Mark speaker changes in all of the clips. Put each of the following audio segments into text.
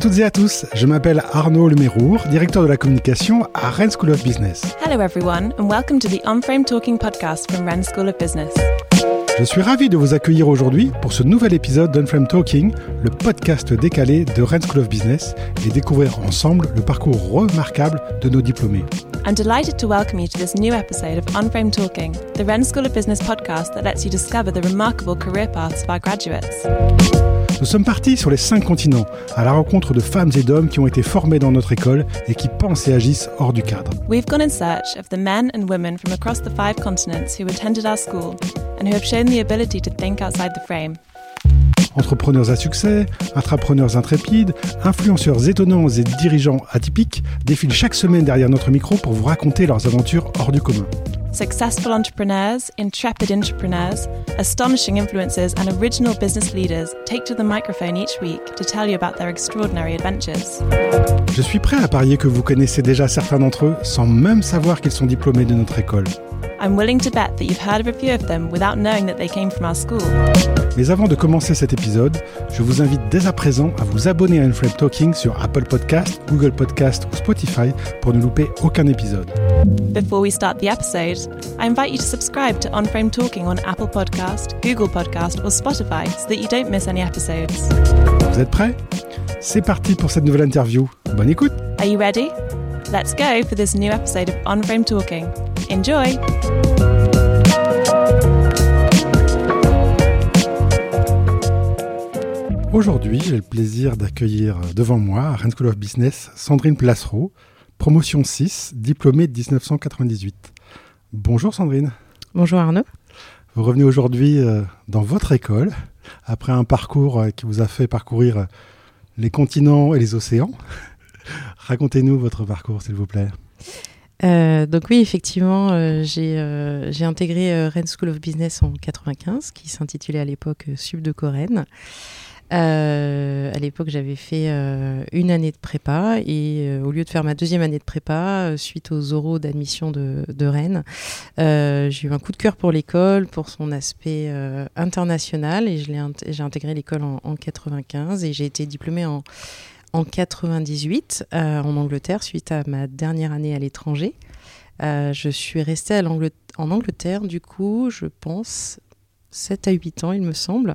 Speaker 1: toutes et à tous, je m'appelle Arnaud Lemérour, directeur de la communication à Rennes School of Business.
Speaker 2: Hello everyone and welcome to the On-Frame Talking podcast from Rennes School of Business.
Speaker 1: Je suis ravi de vous accueillir aujourd'hui pour ce nouvel épisode d'Unframe Talking, le podcast décalé de Rennes School of Business et découvrir ensemble le parcours remarquable de nos diplômés.
Speaker 2: I'm delighted to welcome you to this new episode of On-Frame Talking, the Rennes School of Business podcast that lets you discover the remarkable career paths of our graduates.
Speaker 1: Nous sommes partis sur les cinq continents, à la rencontre de femmes et d'hommes qui ont été formés dans notre école et qui pensent et agissent hors du cadre.
Speaker 2: We've gone in search of the men and women from across the five continents who attended our school and who have shown the ability to think outside the frame.
Speaker 1: Entrepreneurs à succès, intrapreneurs intrépides, influenceurs étonnants et dirigeants atypiques défilent chaque semaine derrière notre micro pour vous raconter leurs aventures hors du commun.
Speaker 2: Successful entrepreneurs, intrepid entrepreneurs, astonishing influencers, and original business leaders take to the microphone each week to tell you about their extraordinary adventures.
Speaker 1: Je suis prêt à parier que vous connaissez déjà certains d'entre eux sans même savoir qu'ils sont diplômés de notre école.
Speaker 2: I'm willing to bet that you've heard of a few of them without knowing that they came from our school.
Speaker 1: Mais avant de commencer cet épisode, je vous invite dès à présent à vous abonner à Unframe Talking sur Apple Podcast, Google Podcast ou Spotify pour ne louper aucun épisode.
Speaker 2: Before we start the episode, I invite you to subscribe to On Frame Talking on Apple Podcast, Google Podcast, or Spotify so that you don't miss any episodes.
Speaker 1: Vous êtes prêts? C'est parti pour cette nouvelle interview. Bonne écoute
Speaker 2: Are you ready? Let's go for this new episode of On Frame Talking. Enjoy!
Speaker 1: Aujourd'hui, j'ai le plaisir d'accueillir devant moi, à Rennes School of Business, Sandrine Placereau, promotion 6, diplômée de 1998. Bonjour Sandrine.
Speaker 3: Bonjour Arnaud.
Speaker 1: Vous revenez aujourd'hui euh, dans votre école, après un parcours euh, qui vous a fait parcourir euh, les continents et les océans. Racontez-nous votre parcours, s'il vous plaît.
Speaker 3: Euh, donc oui, effectivement, euh, j'ai euh, intégré euh, Rennes School of Business en 95, qui s'intitulait à l'époque euh, Sub de Corène. Euh, à l'époque, j'avais fait une année de prépa et au lieu de faire ma deuxième année de prépa, suite aux oraux d'admission de, de Rennes, j'ai eu un coup de cœur pour l'école, pour son aspect international et j'ai intégré l'école en, en 95 et j'ai été diplômée en, en 98 euh, en Angleterre suite à ma dernière année à l'étranger. Euh, je suis restée à en Angleterre, du coup, je pense 7 à 8 ans, il me semble,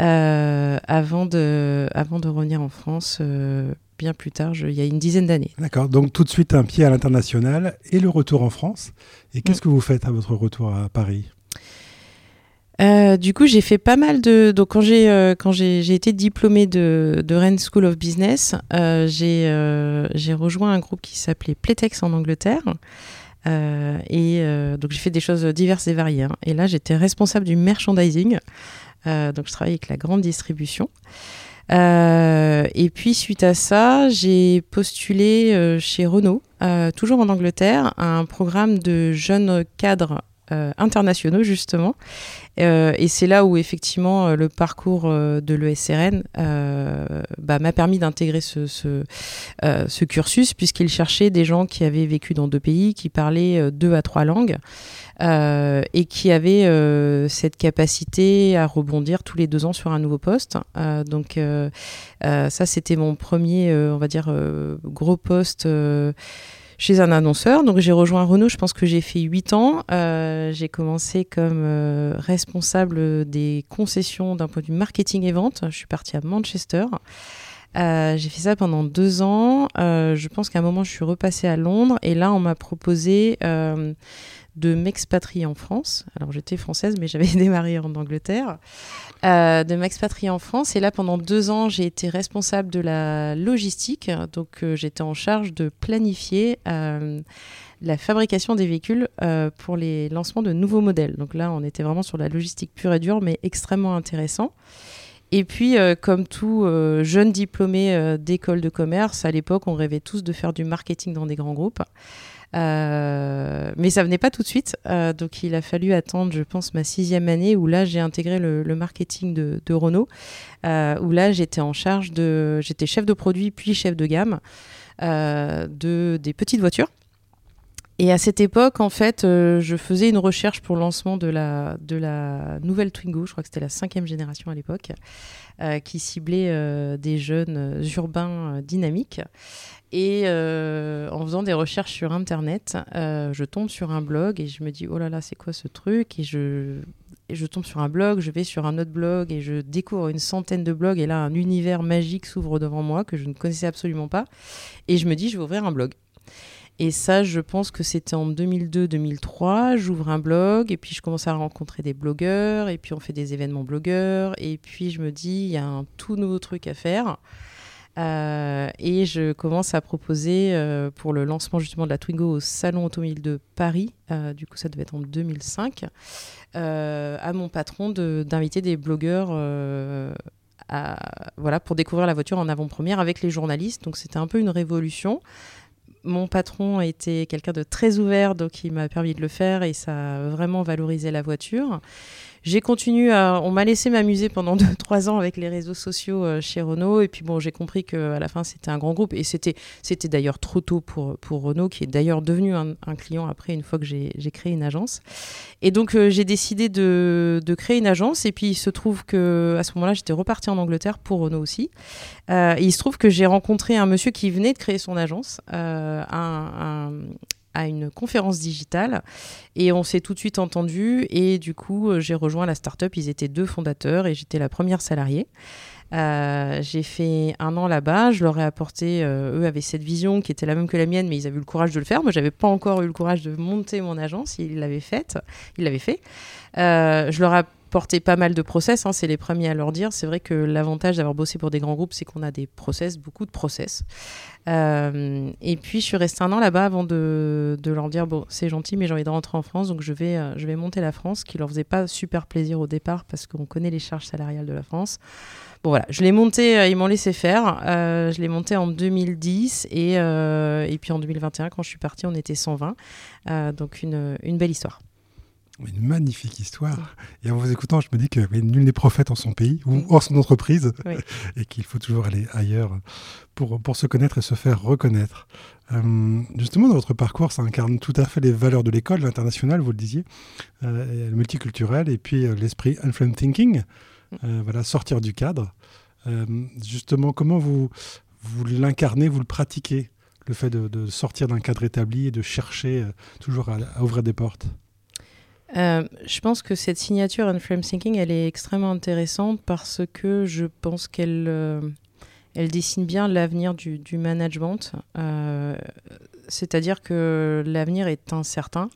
Speaker 3: euh, avant, de, avant de revenir en France bien plus tard, je- il y a une dizaine d'années.
Speaker 1: D'accord, donc tout de suite un pied à l'international et le retour en France. Et qu'est-ce que vous faites à votre retour à Paris?
Speaker 3: Euh, du coup, j'ai fait pas mal de. Donc, quand j'ai euh, quand j'ai été diplômée de, de Rennes School of Business, euh, j'ai rejoint un groupe qui s'appelait Playtex en Angleterre. Et donc, j'ai fait des choses diverses et variées. hein. Et là, j'étais responsable du merchandising. Donc, je travaillais avec la grande distribution. Et puis, suite à ça, j'ai postulé chez Renault, toujours en Angleterre, à un programme de jeunes cadres euh, internationaux, justement. Euh, et c'est là où effectivement euh, le parcours euh, de l'ESRN euh, bah, m'a permis d'intégrer ce, ce, euh, ce cursus puisqu'il cherchait des gens qui avaient vécu dans deux pays, qui parlaient deux à trois langues et qui avaient cette capacité à rebondir tous les deux ans sur un nouveau poste. Donc ça c'était mon premier, on va dire, gros poste. Chez un annonceur. Donc j'ai rejoint Renault, je pense que j'ai fait 8 ans. Euh, j'ai commencé comme euh, responsable des concessions d'un point de vue marketing et vente. Je suis partie à Manchester. Euh, j'ai fait ça pendant deux ans. Euh, je pense qu'à un moment, je suis repassée à Londres et là, on m'a proposé euh, de m'expatrier en France. Alors, j'étais française, mais j'avais démarré en Angleterre. Euh, de m'expatrier en France. Et là, pendant deux ans, j'ai été responsable de la logistique. Donc, euh, j'étais en charge de planifier euh, la fabrication des véhicules pour les lancements de nouveaux modèles. Donc là, on était vraiment sur la logistique pure et dure, mais extrêmement intéressant. Et puis, comme tout jeune diplômé d'école de commerce, à l'époque, on rêvait tous de faire du marketing dans des grands groupes. Euh, mais ça venait pas tout de suite. Euh, donc, il a fallu attendre, je pense, ma sixième année où là, j'ai intégré le, marketing de, Renault. Euh, où là, j'étais en charge de. J'étais chef de produit puis chef de gamme de, des petites voitures. et à cette époque, en fait, je faisais une recherche pour le lancement de la, de la nouvelle Twingo, je crois que c'était la cinquième génération à l'époque, qui ciblait des jeunes urbains dynamiques. Et euh, en faisant des recherches sur Internet, euh, je tombe sur un blog et je me dis, oh là là, c'est quoi ce truc? Et je, je tombe sur un blog, je vais sur un autre blog et je découvre une centaine de blogs. Et là, un univers magique s'ouvre devant moi que je ne connaissais absolument pas. Et je me dis, je vais ouvrir un blog. Et ça, je pense que c'était en 2002-2003. J'ouvre un blog et puis je commence à rencontrer des blogueurs et puis on fait des événements blogueurs. Et puis je me dis, il y a un tout nouveau truc à faire. Euh, et je commence à proposer euh, pour le lancement justement de la Twingo au Salon Automobile de Paris, euh, du coup ça devait être en 2005, à mon patron d'inviter des blogueurs voilà, pour découvrir la voiture en avant-première avec les journalistes. Donc c'était un peu une révolution. Mon patron était quelqu'un de très ouvert, donc il m'a permis de le faire et ça a vraiment valorisé la voiture. J'ai continué à. On m'a laissé m'amuser pendant 2-3 ans avec les réseaux sociaux euh, chez Renault. Et puis bon, j'ai compris qu'à la fin, c'était un grand groupe. Et c'était, c'était d'ailleurs trop tôt pour, pour Renault, qui est d'ailleurs devenu un, client après, une fois que j'ai, créé une agence. Et donc, euh, j'ai décidé de, de, créer une agence. Et puis, il se trouve que à ce moment-là, j'étais repartie en Angleterre pour Renault aussi. Euh, il se trouve que j'ai rencontré un monsieur qui venait de créer son agence, un, un à une conférence digitale et on s'est tout de suite entendu et du coup euh, j'ai rejoint la startup. Ils étaient deux fondateurs et j'étais la première salariée. Euh, j'ai fait un an là-bas, je leur ai apporté, euh, eux avaient cette vision qui était la même que la mienne, mais ils avaient eu le courage de le faire. Moi, j'avais pas encore eu le courage de monter mon agence, ils l'avaient faite, ils l'avaient fait. je leur porter pas mal de process, hein, c'est les premiers à leur dire. C'est vrai que l'avantage d'avoir bossé pour des grands groupes, c'est qu'on a des process, beaucoup de process. Euh, et puis je suis restée un an là-bas avant de, leur dire bon, c'est gentil, mais j'ai envie de rentrer en France, donc je vais, euh, je vais monter la France, qui leur faisait pas super plaisir au départ parce qu'on connaît les charges salariales de la France. Bon voilà, je l'ai monté, euh, ils m'ont laissé faire. je l'ai monté en 2010 et, et puis en 2021, quand je suis partie, on était 120. donc une belle histoire.
Speaker 1: Une magnifique histoire. Et en vous écoutant, je me dis que nul n'est prophète en son pays ou en son entreprise et qu'il faut toujours aller ailleurs pour, pour se connaître et se faire reconnaître. Euh, justement, dans votre parcours, ça incarne tout à fait les valeurs de l'école, l'international, vous le disiez, euh, le multiculturel et puis euh, l'esprit unfriend thinking, voilà, sortir du cadre. justement, comment vous, vous l'incarnez, vous le pratiquez, le fait de, sortir d'un cadre établi et de chercher toujours à ouvrir des portes?
Speaker 3: Euh, je pense que cette signature on frame thinking, elle est extrêmement intéressante parce que je pense qu'elle euh, elle dessine bien l'avenir du, management. Euh, c'est-à-dire que l'avenir est incertain.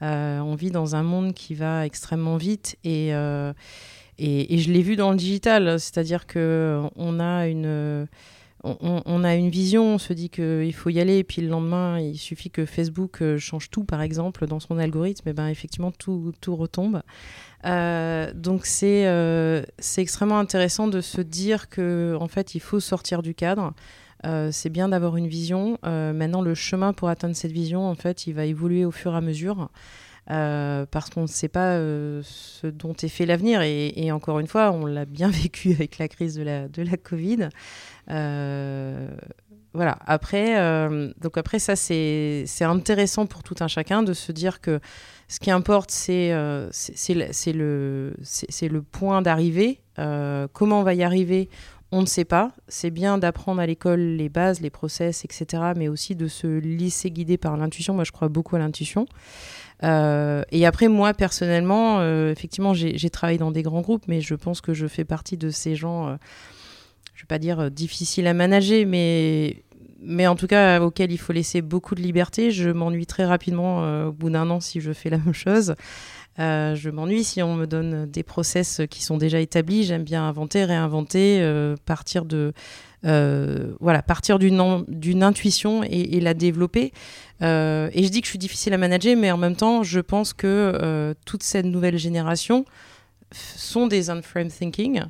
Speaker 3: on vit dans un monde qui va extrêmement vite et, et, et je l'ai vu dans le digital. C'est-à-dire qu'on a une on, a une vision, on se dit qu'il faut y aller, et puis le lendemain, il suffit que Facebook euh, change tout, par exemple, dans son algorithme, et ben effectivement, tout, tout retombe. Euh, donc euh, c'est extrêmement intéressant de se dire que fait, il faut sortir du cadre. c'est bien d'avoir une vision. maintenant, le chemin pour atteindre cette vision, en fait, il va évoluer au fur et à mesure. Parce qu'on ne sait pas ce dont est fait l'avenir. Et, encore une fois, on l'a bien vécu avec la crise de la, Covid. Euh, voilà. Après, euh, donc après ça, c'est intéressant pour tout un chacun de se dire que ce qui importe, c'est euh, c'est le, le point d'arrivée. comment on va y arriver on ne sait pas. C'est bien d'apprendre à l'école les bases, les process, etc. Mais aussi de se laisser guider par l'intuition. Moi, je crois beaucoup à l'intuition. et après, moi, personnellement, effectivement, j'ai travaillé dans des grands groupes, mais je pense que je fais partie de ces gens je vais pas dire euh, difficile à manager, mais, mais en tout cas auquel il faut laisser beaucoup de liberté. Je m'ennuie très rapidement euh, au bout d'un an si je fais la même chose. Euh, je m'ennuie si on me donne des process qui sont déjà établis. J'aime bien inventer, réinventer, partir de voilà, partir d'une intuition et, la développer. et je dis que je suis difficile à manager, mais en même temps, je pense que toute cette nouvelle génération sont des unframed thinking.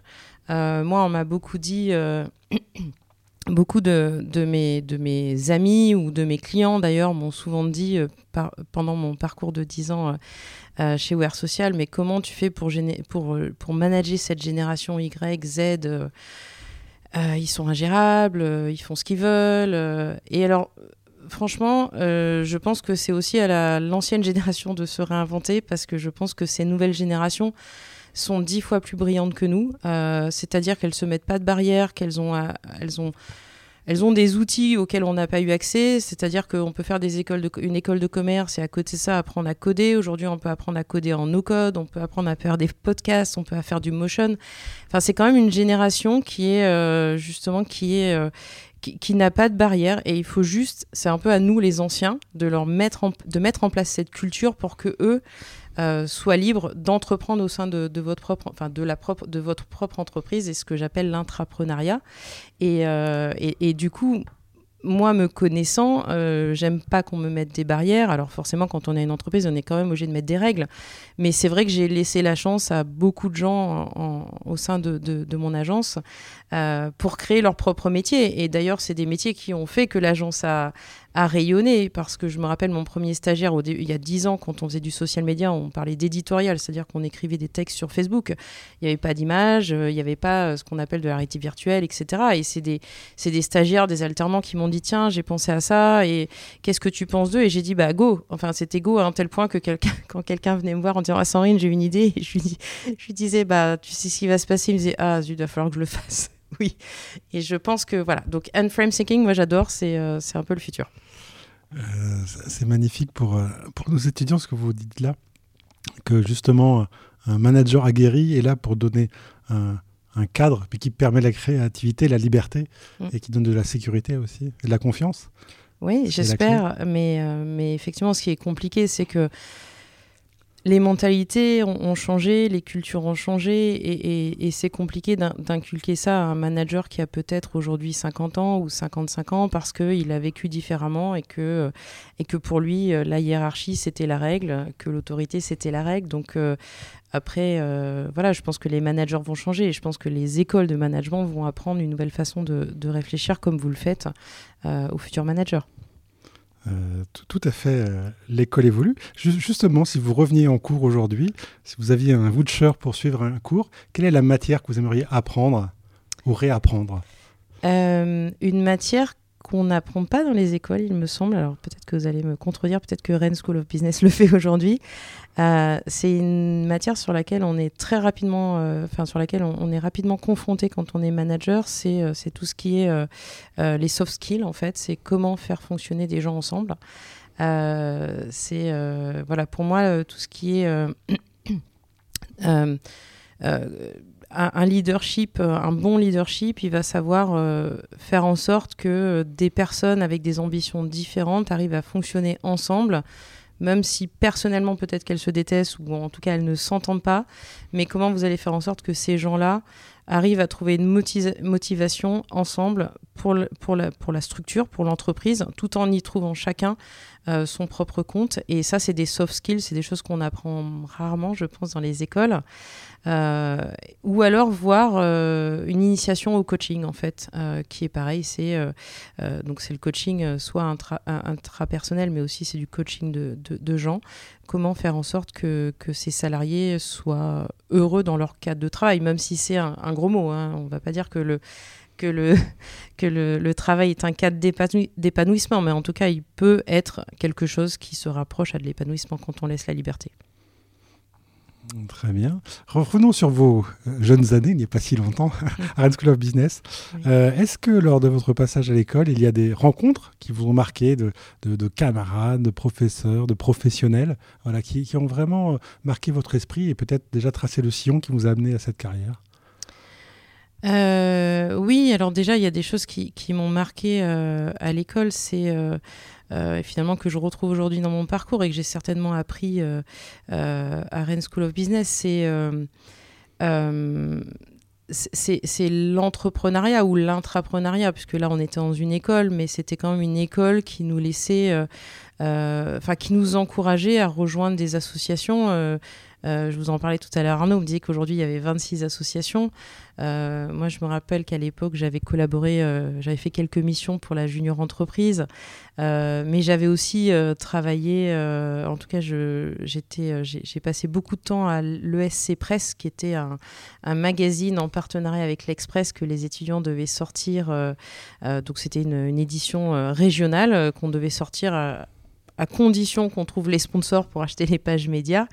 Speaker 3: Euh, moi, on m'a beaucoup dit, euh, beaucoup de, de, mes, de mes amis ou de mes clients d'ailleurs m'ont souvent dit euh, pendant mon parcours de 10 ans chez Wear Social, mais comment tu fais pour, pour, pour manager cette génération Y, Z ils sont ingérables, ils font ce qu'ils veulent. et alors, franchement, je pense que c'est aussi à l'ancienne génération de se réinventer parce que je pense que ces nouvelles générations sont dix fois plus brillantes que nous. C'est-à-dire qu'elles se mettent pas de barrières, qu'elles ont, elles ont elles ont des outils auxquels on n'a pas eu accès, c'est-à-dire qu'on peut faire des écoles de, une école de commerce et à côté de ça apprendre à coder. Aujourd'hui, on peut apprendre à coder en no-code, on peut apprendre à faire des podcasts, on peut faire du motion. Enfin, c'est quand même une génération qui est euh, justement qui est qui, n'a pas de barrière et il faut juste, c'est un peu à nous les anciens de leur mettre en, de mettre en place cette culture pour que eux euh, soient libres d'entreprendre au sein de, votre propre, enfin de la propre, de votre propre entreprise et ce que j'appelle l'intrapreneuriat. Et, euh, et, du coup, moi, me connaissant, euh, j'aime pas qu'on me mette des barrières. Alors forcément, quand on a une entreprise, on est quand même obligé de mettre des règles. Mais c'est vrai que j'ai laissé la chance à beaucoup de gens au sein de, mon agence euh, pour créer leur propre métier. Et d'ailleurs, c'est des métiers qui ont fait que l'agence a, a rayonné parce que je me rappelle mon premier stagiaire il y a dix ans quand on faisait du social media, on parlait d'éditorial, c'est-à-dire qu'on écrivait des textes sur Facebook. Il n'y avait pas d'image, euh, il n'y avait pas euh, ce qu'on appelle de la réalité virtuelle, etc. Et c'est des, des stagiaires, des alternants qui m'ont dit tiens, j'ai pensé à ça et qu'est-ce que tu penses d'eux? Et j'ai dit bah go. Enfin, c'était go à un tel point que quand quelqu'un venait me voir en disant ah Sandrine, j'ai une idée, je lui, disais bah tu sais ce qui va se passer? Il me disait ah il va falloir que je le fasse. oui. Et je pense que voilà. Donc frame thinking, moi j'adore, c'est euh, c'est un peu le futur.
Speaker 1: Euh, c'est magnifique pour, euh, pour nos étudiants ce que vous dites là, que justement un manager aguerri est là pour donner un, un cadre puis qui permet la créativité, la liberté mm. et qui donne de la sécurité aussi et de la confiance.
Speaker 3: Oui, j'espère, mais, euh, mais effectivement, ce qui est compliqué, c'est que les mentalités ont, changé, les cultures ont changé, et, c'est compliqué d'inculquer ça à un manager qui a peut-être aujourd'hui 50 ans ou 55 ans parce qu'il a vécu différemment et que, et que pour lui, euh, la hiérarchie, c'était la règle, que l'autorité, c'était la règle. Donc euh, après, euh, voilà, je pense que les managers vont changer et je pense que les écoles de management vont apprendre une nouvelle façon de, réfléchir comme vous le faites aux futurs managers.
Speaker 1: Euh, tout, à fait, euh, l'école évolue. justement, si vous reveniez en cours aujourd'hui, si vous aviez un voucher pour suivre un cours, quelle est la matière que vous aimeriez apprendre ou réapprendre?
Speaker 3: Euh, Une matière qu'on n'apprend pas dans les écoles, il me semble. Alors peut-être que vous allez me contredire, peut-être que Rennes School of Business le fait aujourd'hui. Euh, c'est une matière sur laquelle on est très rapidement, euh, enfin sur laquelle on, est rapidement confronté quand on est manager. C'est euh, tout ce qui est les soft skills en fait. C'est comment faire fonctionner des gens ensemble. c'est voilà pour moi tout ce qui est un leadership, euh, un bon leadership, il va savoir euh, faire en sorte que euh, des personnes avec des ambitions différentes arrivent à fonctionner ensemble, même si personnellement peut-être qu'elles se détestent ou en tout cas elles ne s'entendent pas. Mais comment vous allez faire en sorte que ces gens-là arrivent à trouver une motivation ensemble pour, la structure, pour l'entreprise, tout en y trouvant chacun son propre compte. Et ça, c'est des soft skills, c'est des choses qu'on apprend rarement, je pense, dans les écoles. Euh, ou alors voir euh, une initiation au coaching en fait, euh, qui est pareil, c'est donc c'est le coaching soit intrapersonnel, mais aussi c'est du coaching de, de, gens. Comment faire en sorte que, que, ces salariés soient heureux dans leur cadre de travail, même si c'est un, gros mot. Hein. On ne va pas dire que le que le, que le, le travail est un cadre d'épanouissement, mais en tout cas, il peut être quelque chose qui se rapproche à de l'épanouissement quand on laisse la liberté.
Speaker 1: Très bien. Revenons sur vos euh, jeunes années, il n'y a pas si longtemps, à Rennes School of Business. Euh, est-ce que lors de votre passage à l'école, il y a des rencontres qui vous ont marqué de, de, camarades, de professeurs, de professionnels, voilà, qui, qui, ont vraiment euh, marqué votre esprit et peut-être déjà tracé le sillon qui vous a amené à cette carrière?
Speaker 3: Oui, alors déjà, il y a des choses qui, m'ont marqué à l'école. C'est euh, finalement que je retrouve aujourd'hui dans mon parcours et que j'ai certainement appris euh, euh, à Rennes School of Business, c'est c'est l'entrepreneuriat ou l'intrapreneuriat, puisque là on était dans une école, mais c'était quand même une école qui nous laissait, enfin qui nous encourageait à rejoindre des associations je vous en parlais tout à l'heure, Arnaud me disait qu'aujourd'hui il y avait 26 associations. moi, je me rappelle qu'à l'époque, j'avais collaboré, j'avais fait quelques missions pour la junior entreprise, mais j'avais aussi travaillé, en tout cas, j'ai passé beaucoup de temps à l'ESC Presse, qui était un, un, magazine en partenariat avec l'Express que les étudiants devaient sortir. donc, c'était une, une, édition régionale qu'on devait sortir à condition qu'on trouve les sponsors pour acheter les pages médias,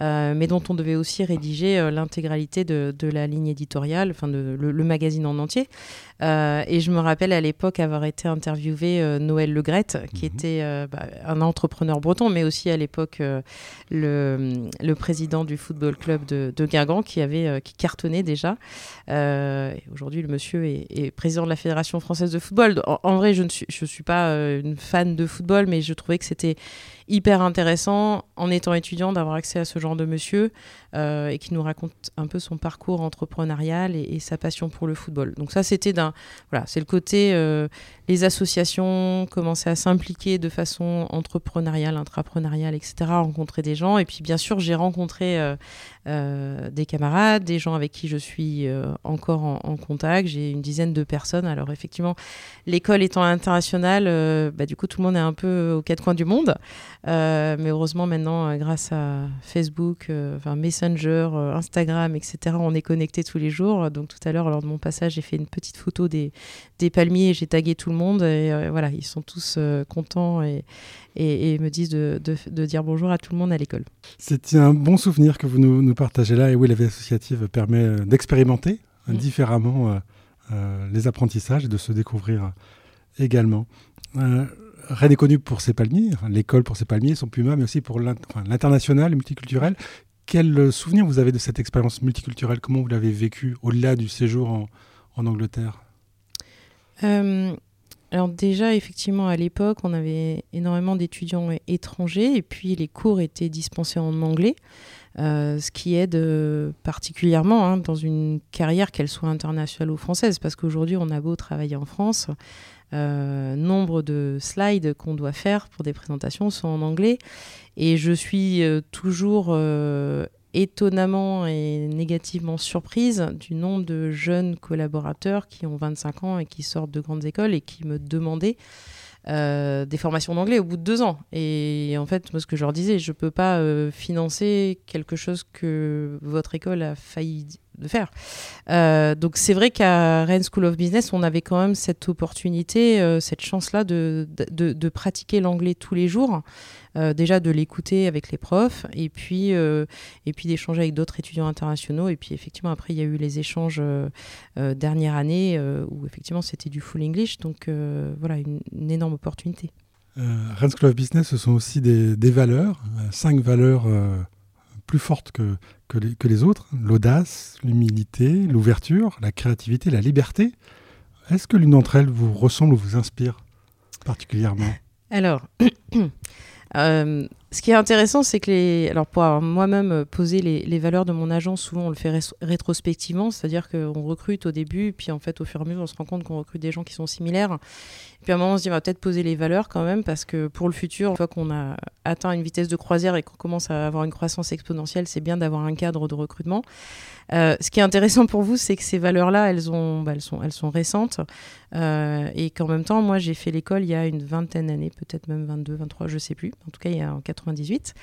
Speaker 3: euh, mais dont on devait aussi rédiger euh, l'intégralité de, la ligne éditoriale, enfin de, le, magazine en entier. Euh, et je me rappelle à l'époque avoir été interviewé Noël Legrette, qui mhm. était bah, un entrepreneur breton, mais aussi à l'époque le, le, président du football club de, de Guingamp, qui avait qui cartonnait déjà. Aujourd'hui, le monsieur est, président de la Fédération française de football. En, en vrai, je ne suis, je suis pas une fan de football, mais je trouvais que c'était hyper intéressant en étant étudiant d'avoir accès à ce genre de monsieur euh, et qui nous raconte un peu son parcours entrepreneurial et, sa passion pour le football. Donc ça c'était d'un voilà c'est le côté euh, les associations commencer à s'impliquer de façon entrepreneuriale, intrapreneuriale, etc. Rencontrer des gens et puis bien sûr j'ai rencontré euh, des camarades, des gens avec qui je suis encore en, contact. J'ai une dizaine de personnes. Alors effectivement l'école étant internationale, bah, du coup tout le monde est un peu aux quatre coins du monde. Euh, mais heureusement, maintenant, euh, grâce à Facebook, euh, Messenger, Instagram, etc., on est connecté tous les jours. Donc, tout à l'heure, lors de mon passage, j'ai fait une petite photo des, des palmiers et j'ai tagué tout le monde. Et voilà, ils sont tous contents et, et, me disent de, de, dire bonjour à tout le monde à l'école.
Speaker 1: C'est un bon souvenir que vous nous, nous partagez là. Et oui, la vie associative permet d'expérimenter mm. différemment les apprentissages et de se découvrir également. Rennes est connu pour ses palmiers, l'école pour ses palmiers, son puma, mais aussi pour l'international, multiculturel. Quel souvenir vous avez de cette expérience multiculturelle? Comment vous l'avez vécu au-delà du séjour en, Angleterre?
Speaker 3: euh, Alors déjà, effectivement, à l'époque, on avait énormément d'étudiants étrangers et puis les cours étaient dispensés en anglais. Euh, ce qui aide euh, particulièrement hein, dans une carrière, qu'elle soit internationale ou française, parce qu'aujourd'hui, on a beau travailler en France, euh, nombre de slides qu'on doit faire pour des présentations sont en anglais. Et je suis euh, toujours euh, étonnamment et négativement surprise du nombre de jeunes collaborateurs qui ont 25 ans et qui sortent de grandes écoles et qui me demandaient des formations d'anglais au bout de deux ans. Et en fait, moi, ce que je leur disais, je ne peux pas financer quelque chose que votre école a failli de faire. Euh, donc c'est vrai qu'à Rennes School of Business, on avait quand même cette opportunité, euh, cette chance-là de, de, pratiquer l'anglais tous les jours. Euh, déjà de l'écouter avec les profs et puis, et puis d'échanger avec d'autres étudiants internationaux. Et puis effectivement, après, il y a eu les échanges dernière année où effectivement c'était du full English. Donc voilà, une, énorme opportunité.
Speaker 1: Rennes School of Business, ce sont aussi des, des valeurs, cinq valeurs plus fortes que, les autres, l'audace, l'humilité, l'ouverture, la créativité, la liberté. Est-ce que l'une d'entre elles vous ressemble ou vous inspire particulièrement?
Speaker 3: Alors, euh, ce qui est intéressant, c'est que les. Alors, pour moi-même poser les, valeurs de mon agence, souvent on le fait rétrospectivement, c'est-à-dire qu'on recrute au début, puis en fait, au fur et à mesure, on se rend compte qu'on recrute des gens qui sont similaires. Puis à un moment, on se dit, on va peut-être poser les valeurs quand même, parce que pour le futur, une fois qu'on a atteint une vitesse de croisière et qu'on commence à avoir une croissance exponentielle, c'est bien d'avoir un cadre de recrutement. Euh, ce qui est intéressant pour vous, c'est que ces valeurs-là, elles, bah, sont récentes. Euh, et qu'en même temps, moi, j'ai fait l'école il y a une vingtaine d'années, peut-être même 22, 23, je sais plus. En tout cas, il y a en 98,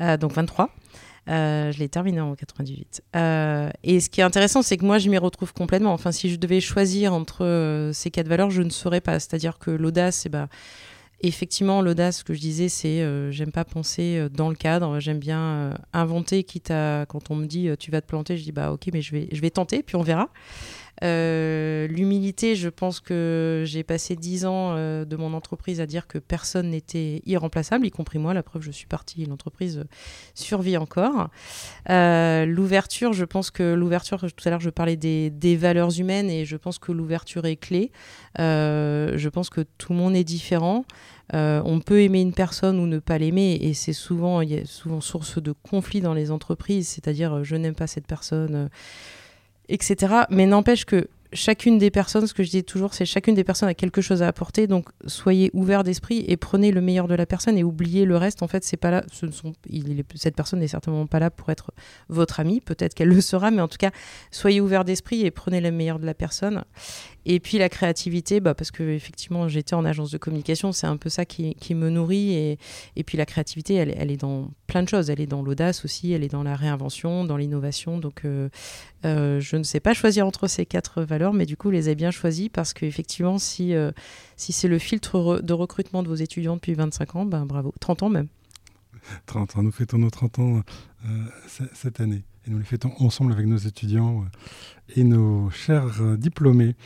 Speaker 3: euh, donc 23. Euh, je l'ai terminé en 98. Euh, et ce qui est intéressant, c'est que moi, je m'y retrouve complètement. Enfin, si je devais choisir entre ces quatre valeurs, je ne saurais pas. C'est-à-dire que l'audace, eh ben, effectivement, l'audace, ce que je disais, c'est j'aime pas penser dans le cadre. J'aime bien inventer, quitte à quand on me dit tu vas te planter, je dis bah ok, mais je vais, je vais tenter, puis on verra. Euh, l'humilité, je pense que j'ai passé dix ans euh, de mon entreprise à dire que personne n'était irremplaçable, y compris moi. La preuve, je suis partie, l'entreprise survit encore. Euh, l'ouverture, je pense que l'ouverture, tout à l'heure, je parlais des, valeurs humaines et je pense que l'ouverture est clé. je pense que tout le monde est différent. on peut aimer une personne ou ne pas l'aimer et c'est souvent, souvent source de conflit dans les entreprises, c'est-à-dire je n'aime pas cette personne etc. Mais n'empêche que chacune des personnes, ce que je dis toujours, c'est chacune des personnes a quelque chose à apporter. Donc, soyez ouverts d'esprit et prenez le meilleur de la personne et oubliez le reste. En fait, c'est pas là. Ce sont, cette personne n'est certainement pas là pour être votre ami. Peut-être qu'elle le sera, mais en tout cas, soyez ouverts d'esprit et prenez le meilleur de la personne. Et puis la créativité, bah, parce que effectivement j'étais en agence de communication, c'est un peu ça qui, me nourrit. Et, et, puis la créativité, elle, est dans plein de choses. Elle est dans l'audace aussi, elle est dans la réinvention, dans l'innovation. Donc euh, euh, je ne sais pas choisir entre ces quatre valeurs, mais du coup les ai bien choisies parce qu'effectivement, si, euh, si c'est le filtre de recrutement de vos étudiants depuis 25 ans, ben bravo, 30 ans même.
Speaker 1: 30 ans, nous fêtons nos 30 ans cette année. Et nous les fêtons ensemble avec nos étudiants et nos chers diplômés.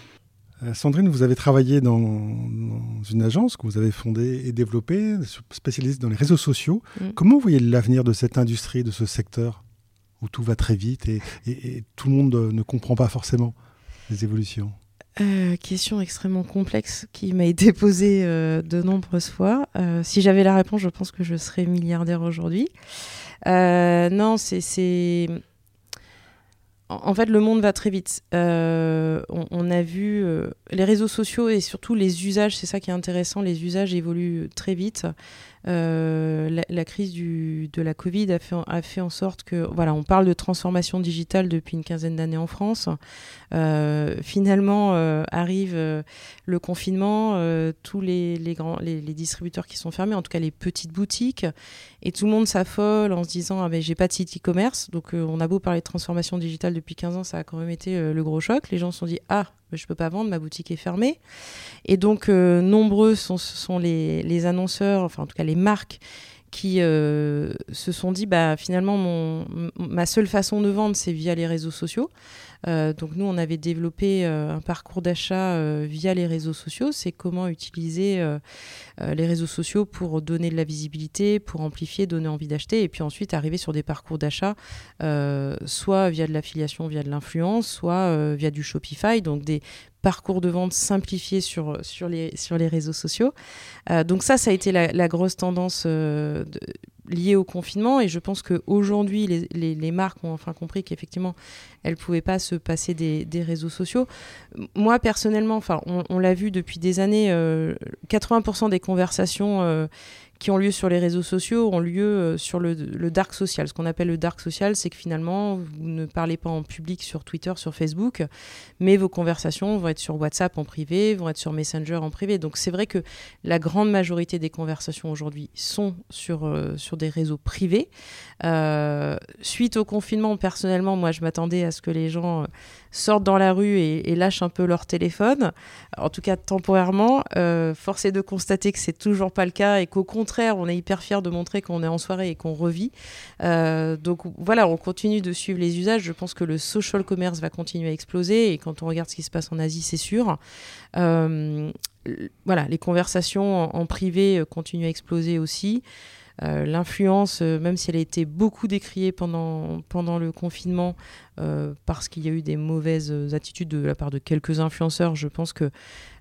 Speaker 1: Euh, Sandrine, vous avez travaillé dans, une agence que vous avez fondée et développée, spécialisée dans les réseaux sociaux. Mm. Comment vous voyez l'avenir de cette industrie, de ce secteur, où tout va très vite et, tout le monde ne comprend pas forcément les évolutions?
Speaker 3: Euh, question extrêmement complexe qui m'a été posée euh, de nombreuses fois. si j'avais la réponse, je pense que je serais milliardaire aujourd'hui. non, c'est en fait, le monde va très vite. Euh, on, a vu euh, les réseaux sociaux et surtout les usages, c'est ça qui est intéressant, les usages évoluent très vite. Euh, la, crise de la Covid a fait, en sorte que, voilà, on parle de transformation digitale depuis une quinzaine d'années en France. Euh, finalement, arrive le confinement, tous les, distributeurs qui sont fermés, en tout cas les petites boutiques, et tout le monde s'affole en se disant, ah ben j'ai pas de site e-commerce. Donc, on a beau parler de transformation digitale depuis 15 ans, ça a quand même été le gros choc. Les gens se sont dit, ah, je ne peux pas vendre, ma boutique est fermée. Et donc, euh, nombreux sont, les, annonceurs, enfin en tout cas les marques, qui euh, se sont dit, bah, finalement, ma seule façon de vendre, c'est via les réseaux sociaux. Euh, donc nous, on avait développé euh, un parcours d'achat via les réseaux sociaux. C'est comment utiliser les réseaux sociaux pour donner de la visibilité, pour amplifier, donner envie d'acheter, et puis ensuite arriver sur des parcours d'achat, soit via de l'affiliation, via de l'influence, soit via du Shopify, donc des parcours de vente simplifiés sur, sur, les, sur les réseaux sociaux. donc ça, ça a été la, grosse tendance de, liées au confinement. Et je pense qu'aujourd'hui, les, les, les, marques ont enfin compris qu'effectivement, elles ne pouvaient pas se passer des, des, réseaux sociaux. Moi, personnellement, on, l'a vu depuis des années, 80% euh, des conversations euh, qui ont lieu sur les réseaux sociaux ont lieu euh, sur le, dark social. Ce qu'on appelle le dark social, c'est que finalement, vous ne parlez pas en public sur Twitter, sur Facebook, mais vos conversations vont être sur WhatsApp en privé, vont être sur Messenger en privé. Donc c'est vrai que la grande majorité des conversations aujourd'hui sont sur, euh, sur des réseaux privés. Euh, suite au confinement, personnellement, moi, je m'attendais à ce que les gens sortent dans la rue et, lâchent un peu leur téléphone, en tout cas temporairement. Euh, force est de constater que c'est toujours pas le cas et qu'au on est hyper fier de montrer qu'on est en soirée et qu'on revit. Euh, donc voilà, on continue de suivre les usages. Je pense que le social commerce va continuer à exploser et quand on regarde ce qui se passe en Asie, c'est sûr. Euh, voilà, les conversations en, privé euh, continuent à exploser aussi. L'influence, même si elle a été beaucoup décriée pendant, pendant le confinement, parce qu'il y a eu des mauvaises attitudes de la part de quelques influenceurs, je pense que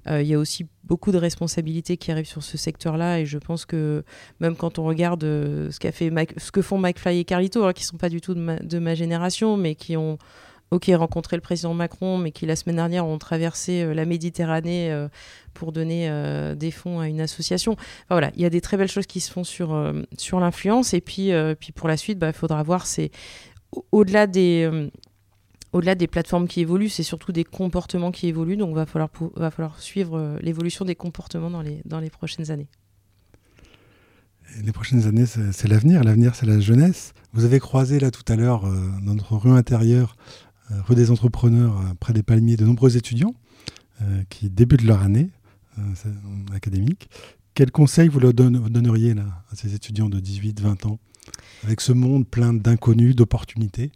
Speaker 3: il y a aussi beaucoup de responsabilités qui arrivent sur ce secteur-là et je pense que même quand on regarde fait ce que font McFly et Carlito, hein, qui sont pas du tout de ma génération, mais qui ont ok, rencontré le président Macron, mais qui la semaine dernière ont traversé euh, la Méditerranée euh, pour donner euh, des fonds à une association. voilà, il y a des très belles choses qui se font sur, sur l'influence. Et puis, puis pour la suite, il bah, faudra voir, c'est au-delà des... au-delà des plateformes qui évoluent, c'est surtout des comportements qui évoluent. Donc, il va falloir, va falloir suivre l'évolution des comportements dans les, prochaines années.
Speaker 1: les prochaines années, c'est l'avenir. L'avenir, c'est la jeunesse. Vous avez croisé là tout à l'heure, dans notre rue intérieure, euh, rue des entrepreneurs euh, près des palmiers de nombreux étudiants euh, qui débutent leur année académique. Quels conseils vous leur donneriez à ces étudiants de 18-20 ans avec ce monde plein d'inconnus, d'opportunités?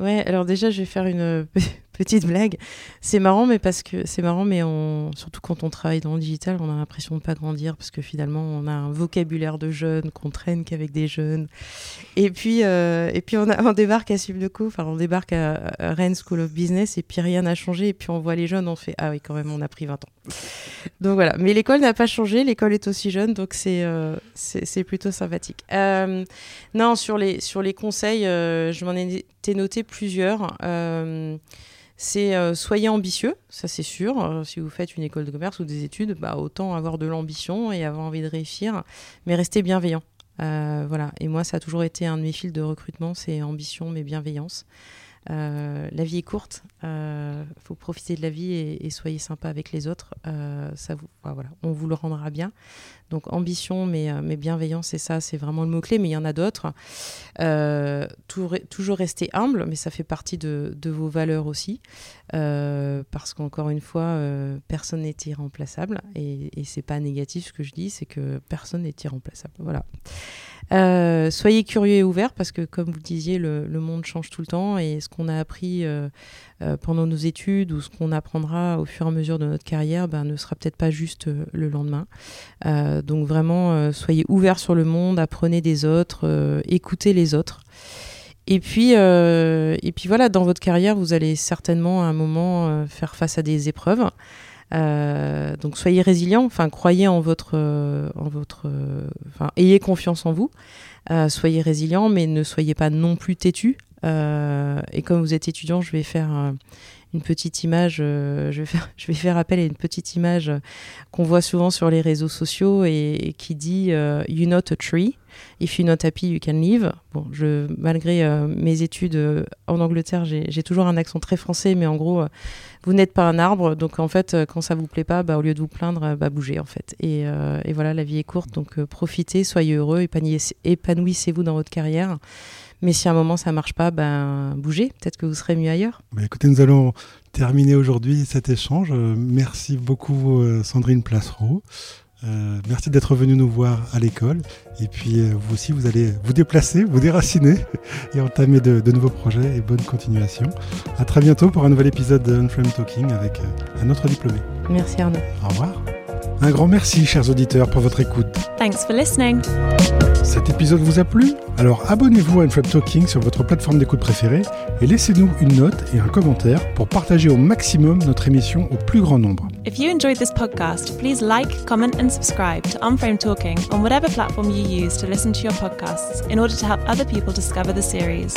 Speaker 3: Ouais, alors déjà, je vais faire une petite blague. C'est marrant, mais parce que c'est marrant, mais surtout quand on travaille dans le digital, on a l'impression de pas grandir parce que finalement, on a un vocabulaire de jeunes qu'on traîne qu'avec des jeunes. Et puis, euh, et puis on, débarque à coup, enfin, on débarque à, Rennes School of Business et puis rien n'a changé. Et puis on voit les jeunes, on fait ah oui, quand même, on a pris 20 ans. Donc voilà. Mais l'école n'a pas changé, l'école est aussi jeune, donc c'est euh, plutôt sympathique. Euh, non, sur les sur les conseils, je m'en ai noté plusieurs c'est euh, soyez ambitieux, ça c'est sûr. Euh, si vous faites une école de commerce ou des études, bah, autant avoir de l'ambition et avoir envie de réussir, mais restez bienveillant. voilà. Et moi, ça a toujours été un de mes fils de recrutement, c'est ambition mais bienveillance. Euh, la vie est courte, euh, faut profiter de la vie et, soyez sympa avec les autres. Euh, ça voilà, on vous le rendra bien. Donc ambition, mais, mais bienveillance, c'est ça, c'est vraiment le mot-clé, mais il y en a d'autres. toujours rester humble, mais ça fait partie de, vos valeurs aussi, parce qu'encore une fois, personne n'est irremplaçable, et, et c'est pas négatif ce que je dis, c'est que personne n'est irremplaçable. Voilà. Euh, soyez curieux et ouverts parce que, comme vous disiez, le, monde change tout le temps et ce qu'on a appris euh, euh, pendant nos études ou ce qu'on apprendra au fur et à mesure de notre carrière ben, ne sera peut-être pas juste le lendemain. donc vraiment, soyez ouverts sur le monde, apprenez des autres, écoutez les autres. Et puis, et puis voilà, dans votre carrière, vous allez certainement à un moment faire face à des épreuves. Euh, donc soyez résilients, enfin croyez en votre, euh, en votre, euh, enfin ayez confiance en vous. Soyez résilients, mais ne soyez pas non plus têtus. et comme vous êtes étudiant, je vais faire une petite image, je, vais faire, je vais faire appel à une petite image qu'on voit souvent sur les réseaux sociaux et, qui dit You're not a tree. If you're not happy, you can leave. Bon, je, malgré mes études en Angleterre, j'ai toujours un accent très français, mais en gros, vous n'êtes pas un arbre, donc en fait, euh, quand ça vous plaît pas, bah, au lieu de vous plaindre, euh, bah, bougez en fait. Euh, et, voilà, la vie est courte, donc profitez, soyez heureux, épanouissez-vous dans votre carrière. Mais si à un moment ça marche pas, ben bougez. Peut-être que vous serez mieux ailleurs.
Speaker 1: Bah, écoutez, nous allons terminer aujourd'hui cet échange. Merci beaucoup Sandrine Placereau. Euh, merci d'être venu nous voir à l'école. Et puis euh, vous aussi, vous allez vous déplacer, vous déraciner et entamer de, nouveaux projets et bonne continuation. À très bientôt pour un nouvel épisode de Unframe Talking avec euh, un autre diplômé.
Speaker 3: Merci Arnaud.
Speaker 1: Au revoir. Un grand merci, chers auditeurs, pour votre écoute.
Speaker 2: Thanks for listening.
Speaker 1: Cet épisode vous a plu? Alors abonnez-vous à Unframe Talking sur votre plateforme d'écoute préférée et laissez-nous une note et un commentaire pour partager au maximum notre émission au plus grand nombre.
Speaker 2: If you enjoyed this podcast, please like, comment and subscribe to Unframe Talking on whatever platform you use to listen to your podcasts in order to help other people discover the series.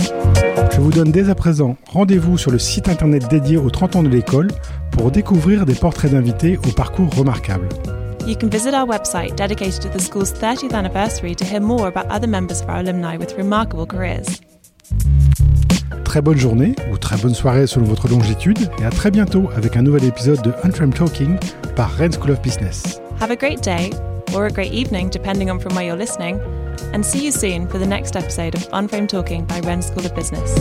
Speaker 1: Je vous donne dès à présent rendez-vous sur le site internet dédié aux 30 ans de l'école pour découvrir des portraits d'invités au parcours remarquable.
Speaker 2: You can visit our website dedicated to the school's 30th anniversary to hear more about other members of our alumni with remarkable careers.
Speaker 1: Très bonne journée ou très bonne soirée selon votre longitude et à très bientôt avec un nouvel épisode de Unframed Talking par Rennes School of Business.
Speaker 2: Have a great day or a great evening depending on from where you're listening and see you soon for the next episode of Unframed Talking by Rennes School of Business.